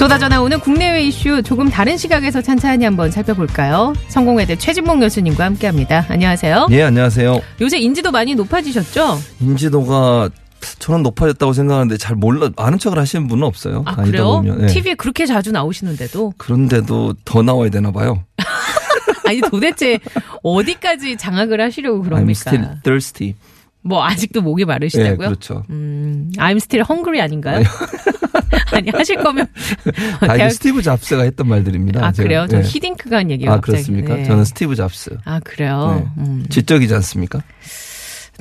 쏟아져 나오는 국내외 이슈 조금 다른 시각에서 찬찬히 한번 살펴볼까요? 성공회대 최진봉 교수님과 함께합니다. 안녕하세요. 예, 안녕하세요. 요새 인지도 많이 높아지셨죠? 인지도가 저는 높아졌다고 생각하는데 잘 몰라 아는 척을 하시는 분은 없어요. 아 그래요? 보면. 예. TV에 그렇게 자주 나오시는데도 그런데도 더 나와야 되나 봐요. 아니 도대체 어디까지 장악을 하시려고 I'm 그럽니까? still thirsty. 뭐 아직도 목이 예, 마르시다고요? 그렇죠. 음, I'm still hungry 아닌가요? 아니 하실 거면 다 이게 대학- 스티브 잡스가 했던 말들입니다. 아 제가. 그래요? 전 예. 히딩크가 한 얘기가 아 갑자기. 그렇습니까? 네. 저는 스티브 잡스. 아 그래요. 네. 음. 지적이지 않습니까?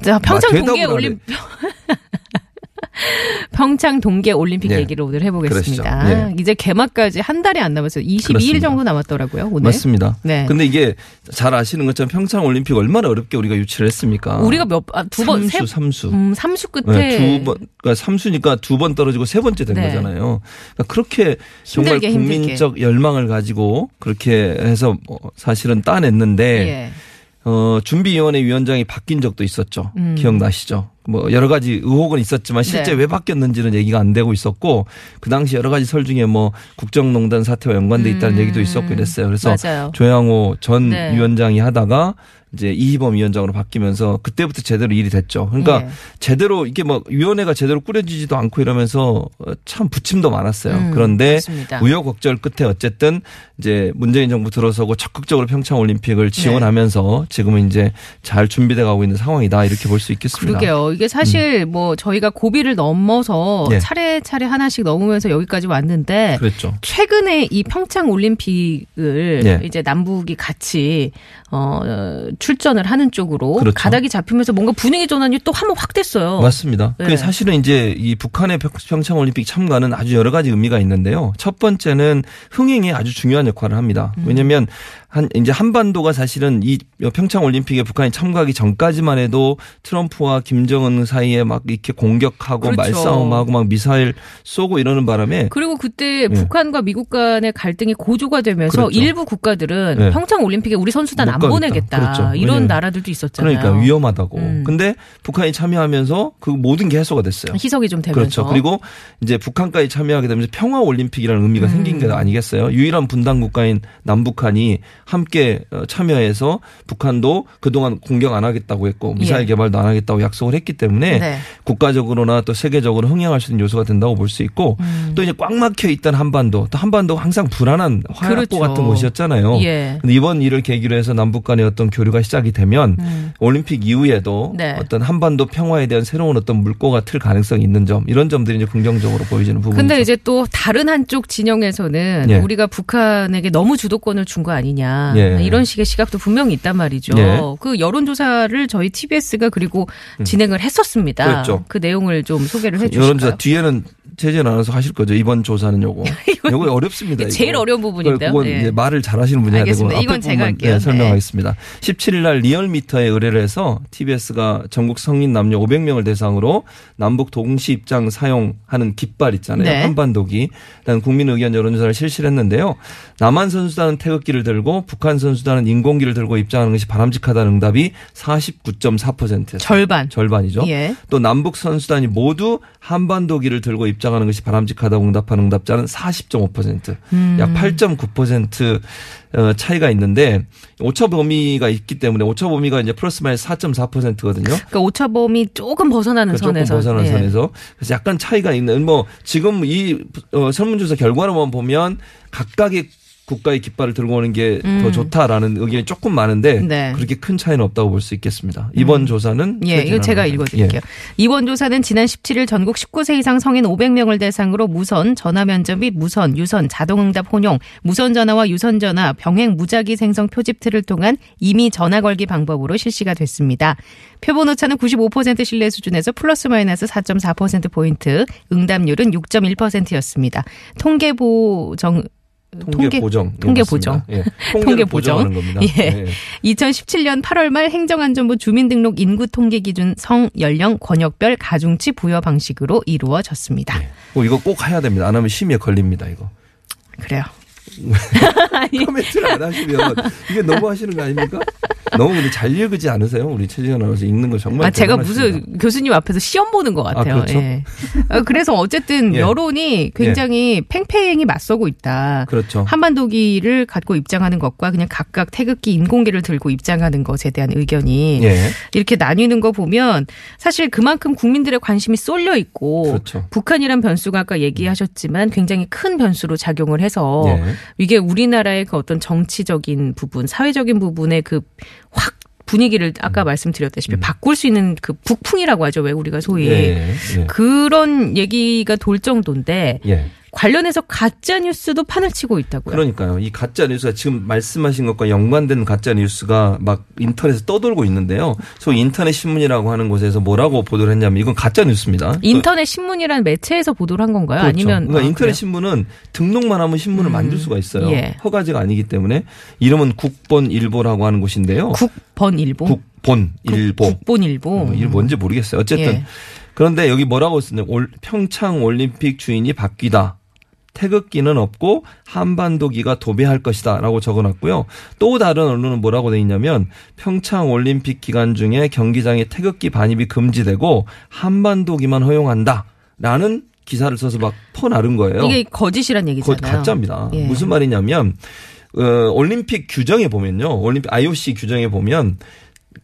자, 평창 아, 동계. 올림 평창 동계 올림픽 네. 얘기를 오늘 해보겠습니다. 네. 이제 개막까지 한 달이 안 남았어요. 22일 그렇습니다. 정도 남았더라고요. 오늘. 맞습니다. 네. 근데 이게 잘 아시는 것처럼 평창 올림픽 얼마나 어렵게 우리가 유치를 했습니까? 우리가 몇두번세 삼수 삼수. 음, 삼수 끝에 네, 두 번, 그러니까 삼수니까 두 번 떨어지고 세 번째 된 네. 거잖아요. 그러니까 그렇게 정말 힘들게, 힘들게. 국민적 열망을 가지고 그렇게 해서 뭐 사실은 따냈는데 예. 어, 준비위원회 위원장이 바뀐 적도 있었죠. 음. 기억나시죠? 뭐 여러 가지 의혹은 있었지만 실제 네. 왜 바뀌었는지는 얘기가 안 되고 있었고 그 당시 여러 가지 설 중에 뭐 국정농단 사태와 연관돼 있다는 음. 얘기도 있었고 이랬어요. 그래서 맞아요. 조양호 전 네. 위원장이 하다가 이제 이희범 위원장으로 바뀌면서 그때부터 제대로 일이 됐죠. 그러니까 예. 제대로 이게 뭐 위원회가 제대로 꾸려지지도 않고 이러면서 어, 참 부침도 많았어요. 음, 그런데 그렇습니다. 우여곡절 끝에 어쨌든 이제 문재인 정부 들어서고 적극적으로 평창 올림픽을 네. 지원하면서 지금은 이제 잘 준비돼 가고 있는 상황이다 이렇게 볼 수 있겠습니다. 그러게요. 이게 사실 뭐 저희가 고비를 넘어서 음. 예. 차례차례 하나씩 넘으면서 여기까지 왔는데 그랬죠. 최근에 이 평창 올림픽을 예. 이제 남북이 같이 어 어, 출전을 하는 쪽으로 그렇죠. 가닥이 잡히면서 뭔가 분위기 전환이 또 한 번 확 됐어요. 맞습니다. 네. 그 사실은 이제 이 북한의 평- 평창 올림픽 참가는 아주 여러 가지 의미가 있는데요. 첫 번째는 흥행에 아주 중요한 역할을 합니다. 음. 왜냐하면 한 이제 한반도가 사실은 이 평창 올림픽에 북한이 참가하기 전까지만 해도 트럼프와 김정은 사이에 막 이렇게 공격하고 그렇죠. 말싸움하고 막 미사일 쏘고 이러는 바람에 그리고 그때 북한과 미국 간의 갈등이 고조가 되면서 예. 그렇죠. 일부 국가들은 네. 평창 올림픽에 우리 선수단 못안 가겠다. 보내겠다. 그렇죠. 이런 나라들도 있었잖아요. 그러니까 위험하다고. 음. 근데 북한이 참여하면서 그 모든 게 해소가 됐어요. 희석이 좀 되면서 그렇죠. 그리고 이제 북한까지 참여하게 되면서 평화 올림픽이라는 의미가 음. 생긴 게 아니겠어요? 유일한 분단 국가인 남북한이 함께 어, 참여해서 북한도 그동안 공격 안 하겠다고 했고 미사일 예. 개발도 안 하겠다고 약속을 했기 때문에 네. 국가적으로나 또 세계적으로 흥행할 수 있는 요소가 된다고 볼 수 있고 음. 또 이제 꽉 막혀 있던 한반도 또 한반도가 항상 불안한 화약고 그렇죠. 같은 곳이었잖아요. 예. 근데 이번 일을 계기로 해서 남북 간의 어떤 교류가 시작이 되면 음. 올림픽 이후에도 네. 어떤 한반도 평화에 대한 새로운 어떤 물꼬가 틀 가능성이 있는 점 이런 점들이 이제 긍정적으로 보여지는 부분이죠. 근데 이제 또 다른 한쪽 진영에서는 예. 우리가 북한에게 너무 주도권을 준 거 아니냐 예. 이런 식의 시각도 분명히 있단 말이죠. 예. 그 여론조사를 저희 TBS가 그리고 진행을 했었습니다. 음. 그랬죠. 그 내용을 좀 소개를 해주실까요? 여론조사 뒤에는 최재 아나운서 하실 거죠. 이번 조사는 요거. 요거 어렵습니다. 이게 제일 이거. 어려운 부분인데요. 그건 예. 이제 말을 잘하시는 분이 되고 이건 제가 할게요. 네, 설명하겠습니다. 17일 날 리얼미터에 의뢰를 해서 TBS가 전국 성인 남녀 500명을 대상으로 남북 동시 입장 사용하는 깃발 있잖아요. 네. 한반도기. 난 국민 의견 여론조사를 실시를 했는데요. 남한 선수단은 태극기를 들고 북한 선수단은 인공기를 들고 입장하는 것이 바람직하다는 응답이 49.4%였어요. 절반. 절반이죠. 예. 또 남북 선수단이 모두 한반도기를 들고 입장 하는 것이 바람직하다고 응답한 응답자는 40.5%, 음. 약 8.9% 어, 차이가 있는데 오차 범위가 있기 때문에 오차 범위가 이제 플러스 마이너스 4.4%거든요. 그러니까 오차 범위 조금 벗어나는 조금 선에서. 벗어난 예. 선에서 그래서 약간 차이가 있는 뭐 지금 이 어, 설문조사 결과로만 보면 각각의 국가의 깃발을 들고 오는 게더 음. 좋다라는 의견이 조금 많은데 네. 그렇게 큰 차이는 없다고 볼 수 있겠습니다. 이번 조사는 예, 이거 제가 읽어드릴게요. 이번 조사는 지난 17일 전국 19세 이상 성인 500명을 대상으로 무선, 전화 면접 및 무선, 유선, 자동응답 혼용, 무선 전화와 유선 전화, 병행 무작위 생성 표집틀을 통한 이미 전화 걸기 방법으로 실시가 됐습니다. 표본 오차는 95% 신뢰 수준에서 플러스 마이너스 4.4% 포인트, 응답률은 6.1%였습니다. 통계 보정 통계, 보정. 예, 통계. 보정. 예. 통계 보정. 겁니다. 예. 2017년 8월 말 행정안전부 주민등록 인구 통계 기준 성, 연령, 권역별 가중치 부여 방식으로 이루어졌습니다. 뭐 이거 꼭 해야 됩니다. 안 하면 심의에 걸립니다. 이거. 그래요. 코멘트를 안 하시면 이게 너무 하시는 거 아닙니까? 너무 근데 잘 읽지 않으세요? 우리 최지현 아나운서 읽는 거 정말 아, 제가. 무슨 교수님 앞에서 시험 보는 것 같아요. 아, 그렇죠? 예. 어, 그래서 어쨌든 예. 여론이 굉장히 팽팽히 맞서고 있다. 그렇죠. 한반도기를 갖고 입장하는 것과 그냥 각각 태극기 인공기를 들고 입장하는 것에 대한 의견이 예. 이렇게 나뉘는 거 보면 사실 그만큼 국민들의 관심이 쏠려 있고 그렇죠. 북한이란 변수가 아까 얘기하셨지만 굉장히 큰 변수로 작용을 해서 예. 이게 우리나라의 그 어떤 정치적인 부분, 사회적인 부분의 그확 분위기를 아까 말씀드렸다시피 바꿀 수 있는 그 북풍이라고 하죠. 왜 우리가 소위 음. 예. 예. 그런 얘기가 돌 정도인데 예. 관련해서 가짜 뉴스도 판을 치고 있다고요. 그러니까요. 이 가짜 뉴스가 지금 말씀하신 것과 연관된 가짜 뉴스가 막 인터넷에 떠돌고 있는데요. 소위 인터넷 신문이라고 하는 곳에서 뭐라고 보도를 했냐면 이건 가짜 뉴스입니다. 인터넷 신문이라는 매체에서 보도를 한 건가요? 그렇죠. 아니면 그러니까 아, 인터넷? 신문은 등록만 하면 신문을 음. 만들 수가 있어요. 예. 허가제가 아니기 때문에 이름은 국본일보라고 하는 곳인데요. 국번일보, 국본일보. 국본일보, 뭐 이게 뭔지 모르겠어요. 어쨌든 예. 그런데 여기 뭐라고 쓰냐? 올- 평창 올림픽 주인이 바뀌다. 태극기는 없고 한반도기가 도배할 것이다라고 적어놨고요. 또 다른 언론은 뭐라고 돼 있냐면 평창 올림픽 기간 중에 경기장에 태극기 반입이 금지되고 한반도기만 허용한다라는 기사를 써서 막 퍼나른 거예요. 이게 거짓이란 얘기잖아요. 가짜입니다. 예. 무슨 말이냐면 어, 올림픽 규정에 보면요. 올림픽 IOC 규정에 보면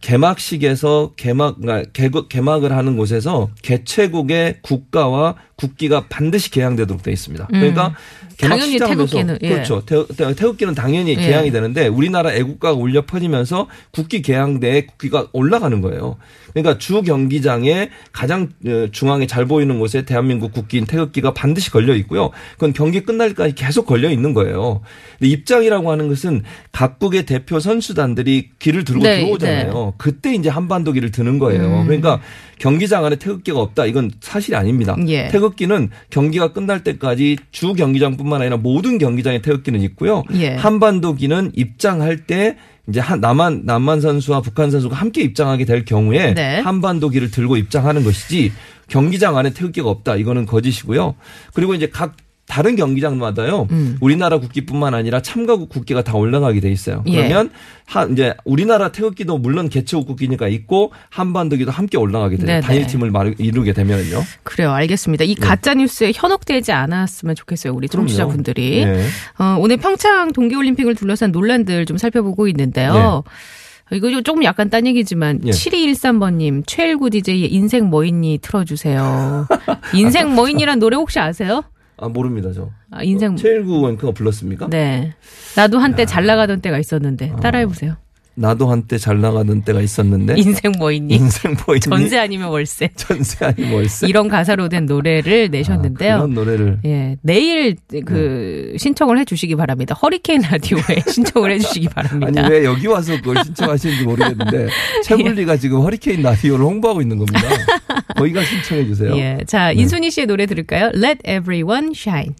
개막식에서 개막 그러니까 개국- 개막을 하는 곳에서 개최국의 국가와 국기가 반드시 개양되도록 되어 있습니다. 그러니까 개막 음. 당연히 태극기는, 예. 그렇죠. 태, 태극기는 당연히 예. 개양이 되는데 우리나라 애국가가 울려 퍼지면서 국기 개양대에 국기가 올라가는 거예요. 그러니까 주 경기장에 가장 어, 중앙에 잘 보이는 곳에 대한민국 국기인 태극기가 반드시 걸려 있고요. 그건 경기 끝날 때까지 계속 걸려 있는 거예요. 근데 입장이라고 하는 것은 각국의 대표 선수단들이 길을 들고 네, 들어오잖아요. 그때 이제 한반도 길을 드는 거예요. 음. 그러니까 경기장 안에 태극기가 없다. 이건 사실이 아닙니다. 예. 태극기는 경기가 끝날 때까지 주 경기장뿐만 아니라 모든 경기장에 태극기는 있고요. 예. 한반도기는 입장할 때 이제 한 남한 남한 선수와 북한 선수가 함께 입장하게 될 경우에 네. 한반도기를 들고 입장하는 것이지 경기장 안에 태극기가 없다. 이거는 거짓이고요. 그리고 이제 각 다른 경기장마다요. 음. 우리나라 국기뿐만 아니라 참가국 국기가 다 올라가게 돼 있어요. 예. 그러면 한 이제 우리나라 태극기도 물론 개최국 국기니까 있고 한반도기도 함께 올라가게 돼요. 네네. 단일 팀을 말- 이루게 되면요. 그래요. 알겠습니다. 이 가짜 뉴스에 현혹되지 않았으면 좋겠어요. 우리. 청취자분들이. 네. 어, 오늘 평창 동계올림픽을 둘러싼 논란들 좀 살펴보고 있는데요. 이거 좀 조금 약간 딴 얘기지만 네. 7213번님 최일구 DJ의 인생 뭐 있니 틀어주세요. 인생 뭐 있니란 노래 혹시 아세요? 아 모릅니다 저. 아, 인생 어, 최일구 원크가 불렀습니까? 네. 나도 한때 잘 나가던 때가 있었는데 따라해 보세요. 나도 한때 잘 나가던 때가 있었는데 인생 뭐 있니? 인생 보이니 전세 아니면 월세. 전세 아니 월세 이런 가사로 된 노래를 내셨는데요. 아, 그런 노래를 예, 내일 그 신청을 해주시기 바랍니다. 허리케인 라디오에 신청을 해주시기 바랍니다. 아니 왜 여기 와서 그걸 신청하시는지 모르겠는데 최불리가 지금 허리케인 라디오를 홍보하고 있는 겁니다. 거기가 신청해 주세요. 예, 자 인순이 씨의 노래 들을까요? Let Everyone Shine.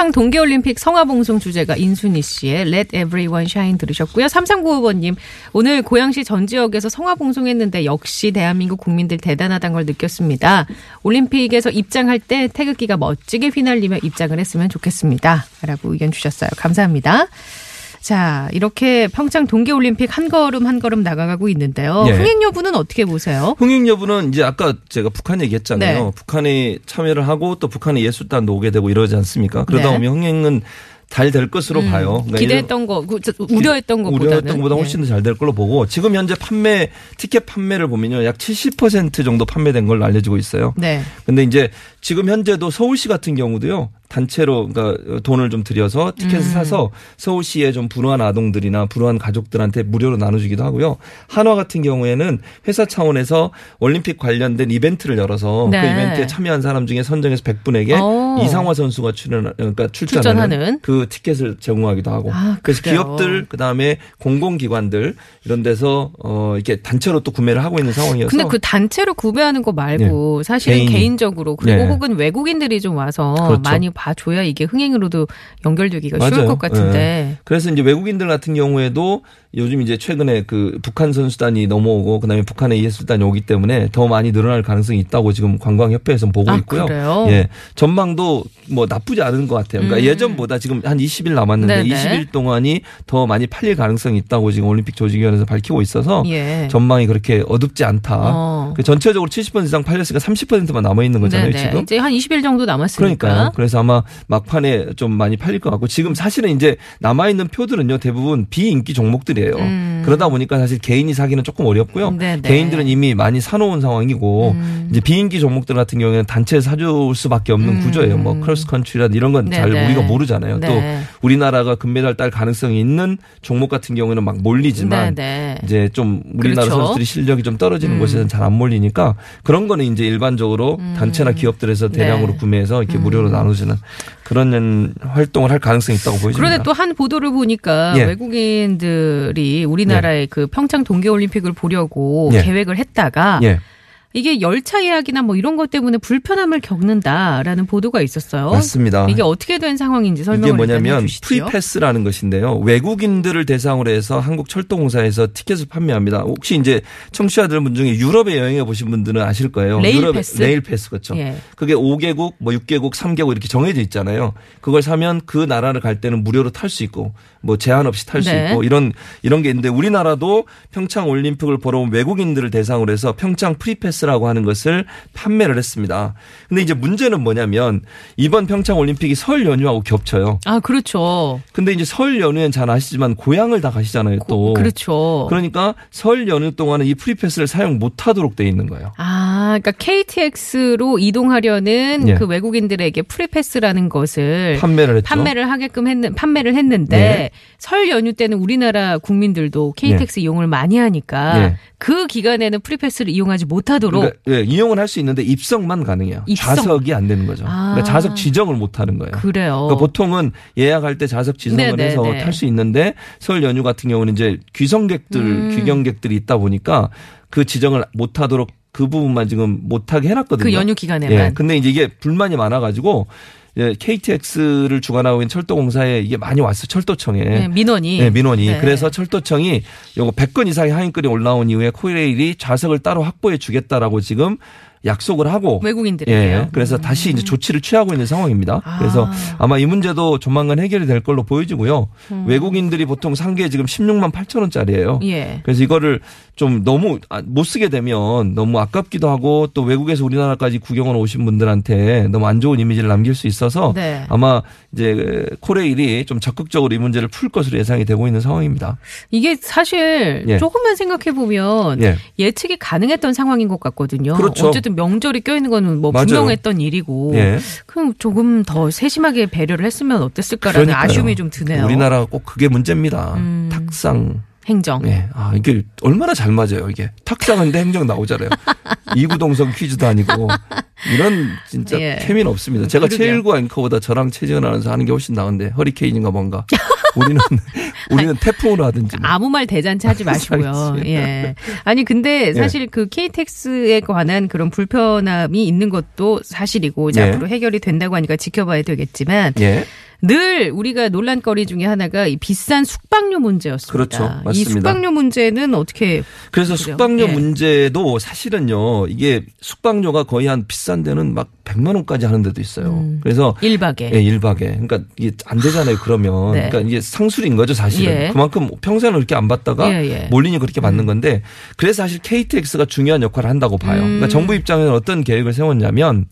평창 동계올림픽 성화봉송 주제가 인순이 씨의 Let Everyone Shine 들으셨고요. 3395번님, 오늘 고양시 전 지역에서 성화봉송했는데 역시 대한민국 국민들 대단하다는 걸 느꼈습니다. 올림픽에서 입장할 때 태극기가 멋지게 휘날리며 입장을 했으면 좋겠습니다. 라고 의견 주셨어요. 감사합니다. 자, 이렇게 평창 동계올림픽 한 걸음 한 걸음 나가가고 있는데요. 예. 흥행 여부는 어떻게 보세요? 흥행 여부는 이제 아까 제가 북한 얘기했잖아요. 네. 북한이 참여를 하고 또 북한의 예술단도 오게 되고 이러지 않습니까? 그러다 네. 보면 흥행은 잘될 것으로 봐요. 그러니까 기대했던 거, 그, 저, 우려했던 것보다는. 우려했던 것보다 훨씬 더 잘 될 걸로 보고 지금 현재 판매 티켓 판매를 보면요 약 70% 정도 판매된 걸로 알려지고 있어요. 네. 근데 이제 지금 현재도 서울시 같은 경우도요 단체로 그러니까 돈을 좀 들여서 티켓을 음. 사서 서울시에 좀 불우한 아동들이나 불우한 가족들한테 무료로 나눠주기도 하고요. 한화 같은 경우에는 회사 차원에서 올림픽 관련된 이벤트를 열어서 네. 그 이벤트에 참여한 사람 중에 선정해서 100분에게 오. 이상화 선수가 출연 그러니까 출전하는, 출전하는. 그 티켓을 제공하기도 하고 아, 그래서? 기업들 그다음에 공공기관들 이런 데서 어 이렇게 단체로 또 구매를 하고 있는 상황이어서 근데 그 단체로 구매하는 거 말고 사실은 개인이. 개인 적으로 그리고 네. 혹은 외국인들이 좀 와서 그렇죠. 많이 봐줘야 이게 흥행으로도 연결되기가 쉬울 맞아요. 것 같은데. 네. 그래서 이제 외국인들 같은 경우에도 요즘 이제 최근에 그 북한 선수단이 넘어오고 그다음에 북한의 예술단이 오기 때문에 더 많이 늘어날 가능성이 있다고 지금 관광협회에서 보고 아, 있고요. 그래요? 예. 전망도 뭐 나쁘지 않은 것 같아요. 그러니까 음. 예전보다 지금 한 20일 남았는데 네네. 20일 동안이 더 많이 팔릴 가능성이 있다고 지금 올림픽 조직위원회에서 밝히고 있어서 예. 전망이 그렇게 어둡지 않다. 어. 그 전체적으로 70% 이상 팔렸으니까 30%만 남아 있는 거잖아요, 네네. 지금. 이제 한 20일 정도 남았으니까. 그러니까요. 그래서 아마 막판에 좀 많이 팔릴 것 같고 지금 사실은 이제 남아 있는 표들은요 대부분 비인기 종목들이 에요. 음. 그러다 보니까 사실 개인이 사기는 조금 어렵고요. 네네. 개인들은 이미 많이 사놓은 상황이고 음. 이제 비인기 종목들 같은 경우에는 단체에서 사줄 수밖에 없는 음. 구조예요. 뭐 크로스 컨트리라든 이런 건 잘. 우리가 모르잖아요. 네. 또 우리나라가 금메달 딸 가능성이 있는 종목 같은 경우에는 막 몰리지만 네네. 이제 좀 우리나라 그렇죠. 선수들이 실력이 좀 떨어지는 음. 곳에서는 잘 안 몰리니까 그런 거는 이제 일반적으로 단체나 기업들에서 대량으로 네. 구매해서 이렇게 무료로 나눠주는 그런 활동을 할 가능성이 있다고 보여집니다. 그런데 또 한 보도를 보니까 예. 외국인들이 우리나라 의 그 평창 동계올림픽을 보려고 예. 계획을 했다가 예, 이게 열차 예약이나 뭐 이런 것 때문에 불편함을 겪는다라는 보도가 있었어요. 맞습니다. 이게 어떻게 된 상황인지 설명을 이게 뭐냐면. 프리패스라는 것인데요. 외국인들을 대상으로 해서 한국 철도공사에서 티켓을 판매합니다. 혹시 이제 청취자들 중에 유럽에 여행해 보신 분들은 아실 거예요. 레일 유럽 패스? 레일 패스 그렇죠. 예. 그게 5개국, 뭐 6개국, 3개국 이렇게 정해져 있잖아요. 그걸 사면 그 나라를 갈 때는 무료로 탈 수 있고 뭐 제한 없이 탈수 네. 있고 이런 이런 게 있는데 우리나라도 평창 올림픽을 보러 온 외국인들을 대상으로 해서 평창 프리패스 라고 하는 것을 판매를 했습니다. 근데 이제 문제는 뭐냐면 이번 평창 올림픽이 설 연휴하고 겹쳐요. 아 그렇죠. 근데 이제 설 연휴엔 잘 아시지만 고향을 다 가시잖아요, 또. 그렇죠. 그러니까 설 연휴 동안은 이 프리패스를 사용 못 하도록 돼 있는 거예요. 아, 그러니까 KTX로 이동하려는 예. 그 외국인들에게 프리패스라는 것을 판매를 했죠. 판매를 하게끔 했는 판매를 했는데 네. 설 연휴 때는 우리나라 국민들도 KTX 이용을 많이 하니까 네. 그 기간에는 프리패스를 이용하지 못하도록 그러니까 예, 이용은 할 수 있는데 입석만 가능해요. 입석. 좌석이 안 되는 거죠. 아. 그러니까 좌석 지정을 못 하는 거예요. 그래요. 그러니까 보통은 예약할 때 좌석 지정을 네네네. 해서 탈 수 있는데 설 연휴 같은 경우는 이제 귀성객들, 음. 귀경객들이 있다 보니까 그 지정을 못 하도록 그 부분만 지금 못하게 해놨거든요. 그 연휴 기간에만. 예. 근데 이제 이게 불만이 많아가지고 예, KTX를 주관하고 있는 철도공사에 이게 많이 왔어요. 철도청에. 네, 민원이. 네, 민원이. 네. 그래서 철도청이 요거 100건 이상의 하인글이 올라온 이후에 코레일이 좌석을 따로 확보해 주겠다라고 지금 약속을 하고 외국인들에게요. 예. 그래서 다시 이제 조치를 취하고 있는 상황입니다. 아. 그래서 아마 이 문제도 조만간 해결이 될 걸로 보여지고요. 외국인들이 보통 산게 지금 16만 8천 원짜리예요. 음. 예. 그래서 이거를 좀 너무 아, 못 쓰게 되면 너무 아깝기도 하고 또 외국에서 우리나라까지 구경을 오신 분들한테 너무 안 좋은 이미지를 남길 수 있어서 네. 아마 이제 코레일이 좀 적극적으로 이 문제를 풀 것으로 예상이 되고 있는 상황입니다. 이게 사실 예. 조금만 생각해 보면 예. 예측이 가능했던 상황인 것 같거든요. 그렇죠. 어쨌든 명절이 껴있는 거는 뭐 맞아요. 분명했던 일이고 예. 그럼 조금 더 세심하게 배려를 했으면 어땠을까라는 그러니까요. 아쉬움이 좀 드네요. 우리나라가 꼭 그게 문제입니다. 음. 탁상. 행정. 예. 아, 이게 얼마나 잘 맞아요, 이게. 탁상인데 행정 나오잖아요. 이구동성 퀴즈도 아니고. 이런 진짜 예. 케미는 없습니다. 제가. 최일구 앵커보다 저랑 최지은 아나운서 하는 게 훨씬 나은데 허리케인인가 뭔가. 우리는 우리는 태풍으로 하든지. 뭐. 아무 말 대잔치 하지 마시고요. 예. 아니 근데 사실 그 KTX에 관한 그런 불편함이 있는 것도 사실이고 이제 예. 앞으로 해결이 된다고 하니까 지켜봐야 되겠지만 예. 늘 우리가 논란거리 중에 하나가 이 비싼 숙박료 문제였습니다. 그렇죠. 이 맞습니다. 숙박료 문제는 어떻게 그래서 그죠? 숙박료 예. 문제도 사실은요, 이게 숙박료가 거의 한 비싼 데는 막 100만 원까지 하는 데도 있어요. 음. 그래서 일박에 예, 1박에. 그러니까 이게 안 되잖아요, 그러면. 네. 그러니까 이게 상술인 거죠, 사실은. 예. 그만큼 평생을 그렇게 안 받다가 예, 예. 몰리니 그렇게 받는 건데 그래서 사실 KTX가 중요한 역할을 한다고 봐요. 음. 그러니까 정부 입장에서는 어떤 계획을 세웠냐면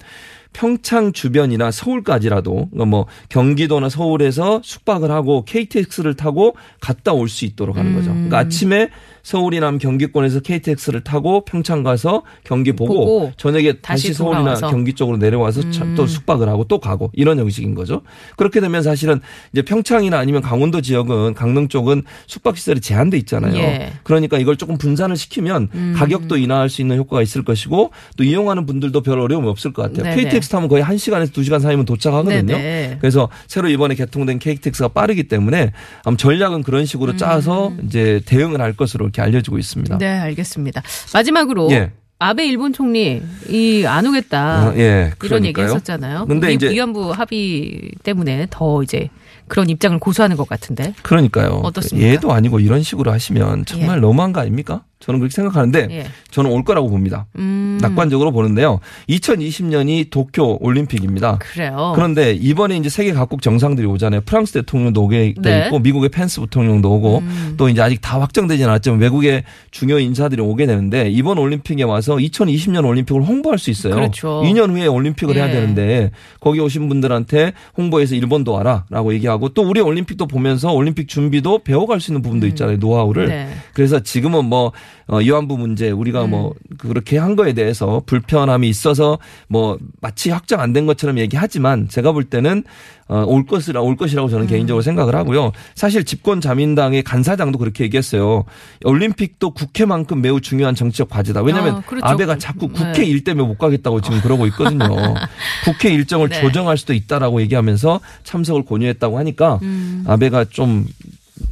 평창 주변이나 서울까지라도 그러니까 뭐 경기도나 서울에서 숙박을 하고 KTX를 타고 갔다 올 수 있도록 하는 거죠. 음. 그러니까 아침에 서울이나 경기권에서 KTX를 타고 평창 가서 경기 보고, 보고 저녁에 다시 다시, 서울이나 돌아와서. 경기 쪽으로 내려와서 차- 음. 또 숙박을 하고 또 가고 이런 형식인 거죠. 그렇게 되면 사실은 이제 평창이나 아니면 강원도 지역은 강릉 쪽은 숙박 시설이 제한돼 있잖아요. 예. 그러니까 이걸 조금 분산을 시키면 음. 가격도 인하할 수 있는 효과가 있을 것이고 또 이용하는 분들도 별 어려움이 없을 것 같아요. 네네. KTX 타면 거의 1시간에서 2시간 사이면 도착하거든요. 네네. 그래서 새로 이번에 개통된 KTX가 빠르기 때문에 아마 전략은 그런 식으로 짜서 이제 대응을 할 것으로 이렇게 알려지고 있습니다. 음. 네, 알겠습니다. 마지막으로 예. 아베 일본 총리 이 안 오겠다. 어, 예, 이런 얘기 그러니까요. 했었잖아요. 근데 이 이제- 위안부 합의 때문에 더 이제 그런 입장을 고수하는 것 같은데. 그러니까요. 어떻습니까? 얘도 아니고 이런 식으로 하시면 정말 예. 너무한 거 아닙니까? 저는 그렇게 생각하는데 예. 저는 올 거라고 봅니다. 음. 낙관적으로 보는데요. 2020년이 도쿄 올림픽입니다. 그래요. 그런데 이번에 이제 세계 각국 정상들이 오잖아요. 프랑스 대통령도 오게 돼 네. 있고 미국의 펜스 부통령도 오고 음. 또 이제 아직 다 확정되지 않았지만 외국의 중요 인사들이 오게 되는데 이번 올림픽에 와서 2020년 올림픽을 홍보할 수 있어요. 그렇죠. 2년 후에 올림픽을 해야 예. 되는데 거기 오신 분들한테 홍보해서 일본도 와라라고 얘기하고 또 우리 올림픽도 보면서 올림픽 준비도 배워갈 수 있는 부분도 있잖아요. 노하우를. 네. 그래서 지금은 뭐 어, 위안부 문제 우리가 뭐 음. 그렇게 한 거에 대해서 불편함이 있어서 뭐 마치 확정 안 된 것처럼 얘기하지만 제가 볼 때는 어, 올 것이라 올 것이라고 음. 저는 개인적으로 생각을 하고요. 사실 집권 자민당의 간사장도 그렇게 얘기했어요. 올림픽도 국회만큼 매우 중요한 정치적 과제다. 왜냐하면 아, 그렇죠. 아베가 자꾸 국회 네. 일 때문에 못 가겠다고 지금 그러고 있거든요. 국회 일정을 네. 조정할 수도 있다라고 얘기하면서 참석을 권유했다고 하니까 음. 아베가 좀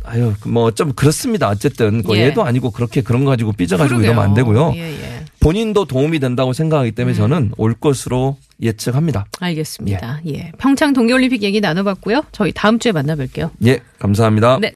아유 뭐좀 그렇습니다. 어쨌든 그 예. 얘도 아니고 그렇게 그런 거 가지고 삐져가지고 그러게요. 이러면 안 되고요. 예, 예. 본인도 도움이 된다고 생각하기 때문에 음. 저는 올 것으로 예측합니다. 알겠습니다. 예. 평창 동계올림픽 얘기 나눠봤고요. 저희 다음 주에 만나뵐게요. 예, 감사합니다. 네.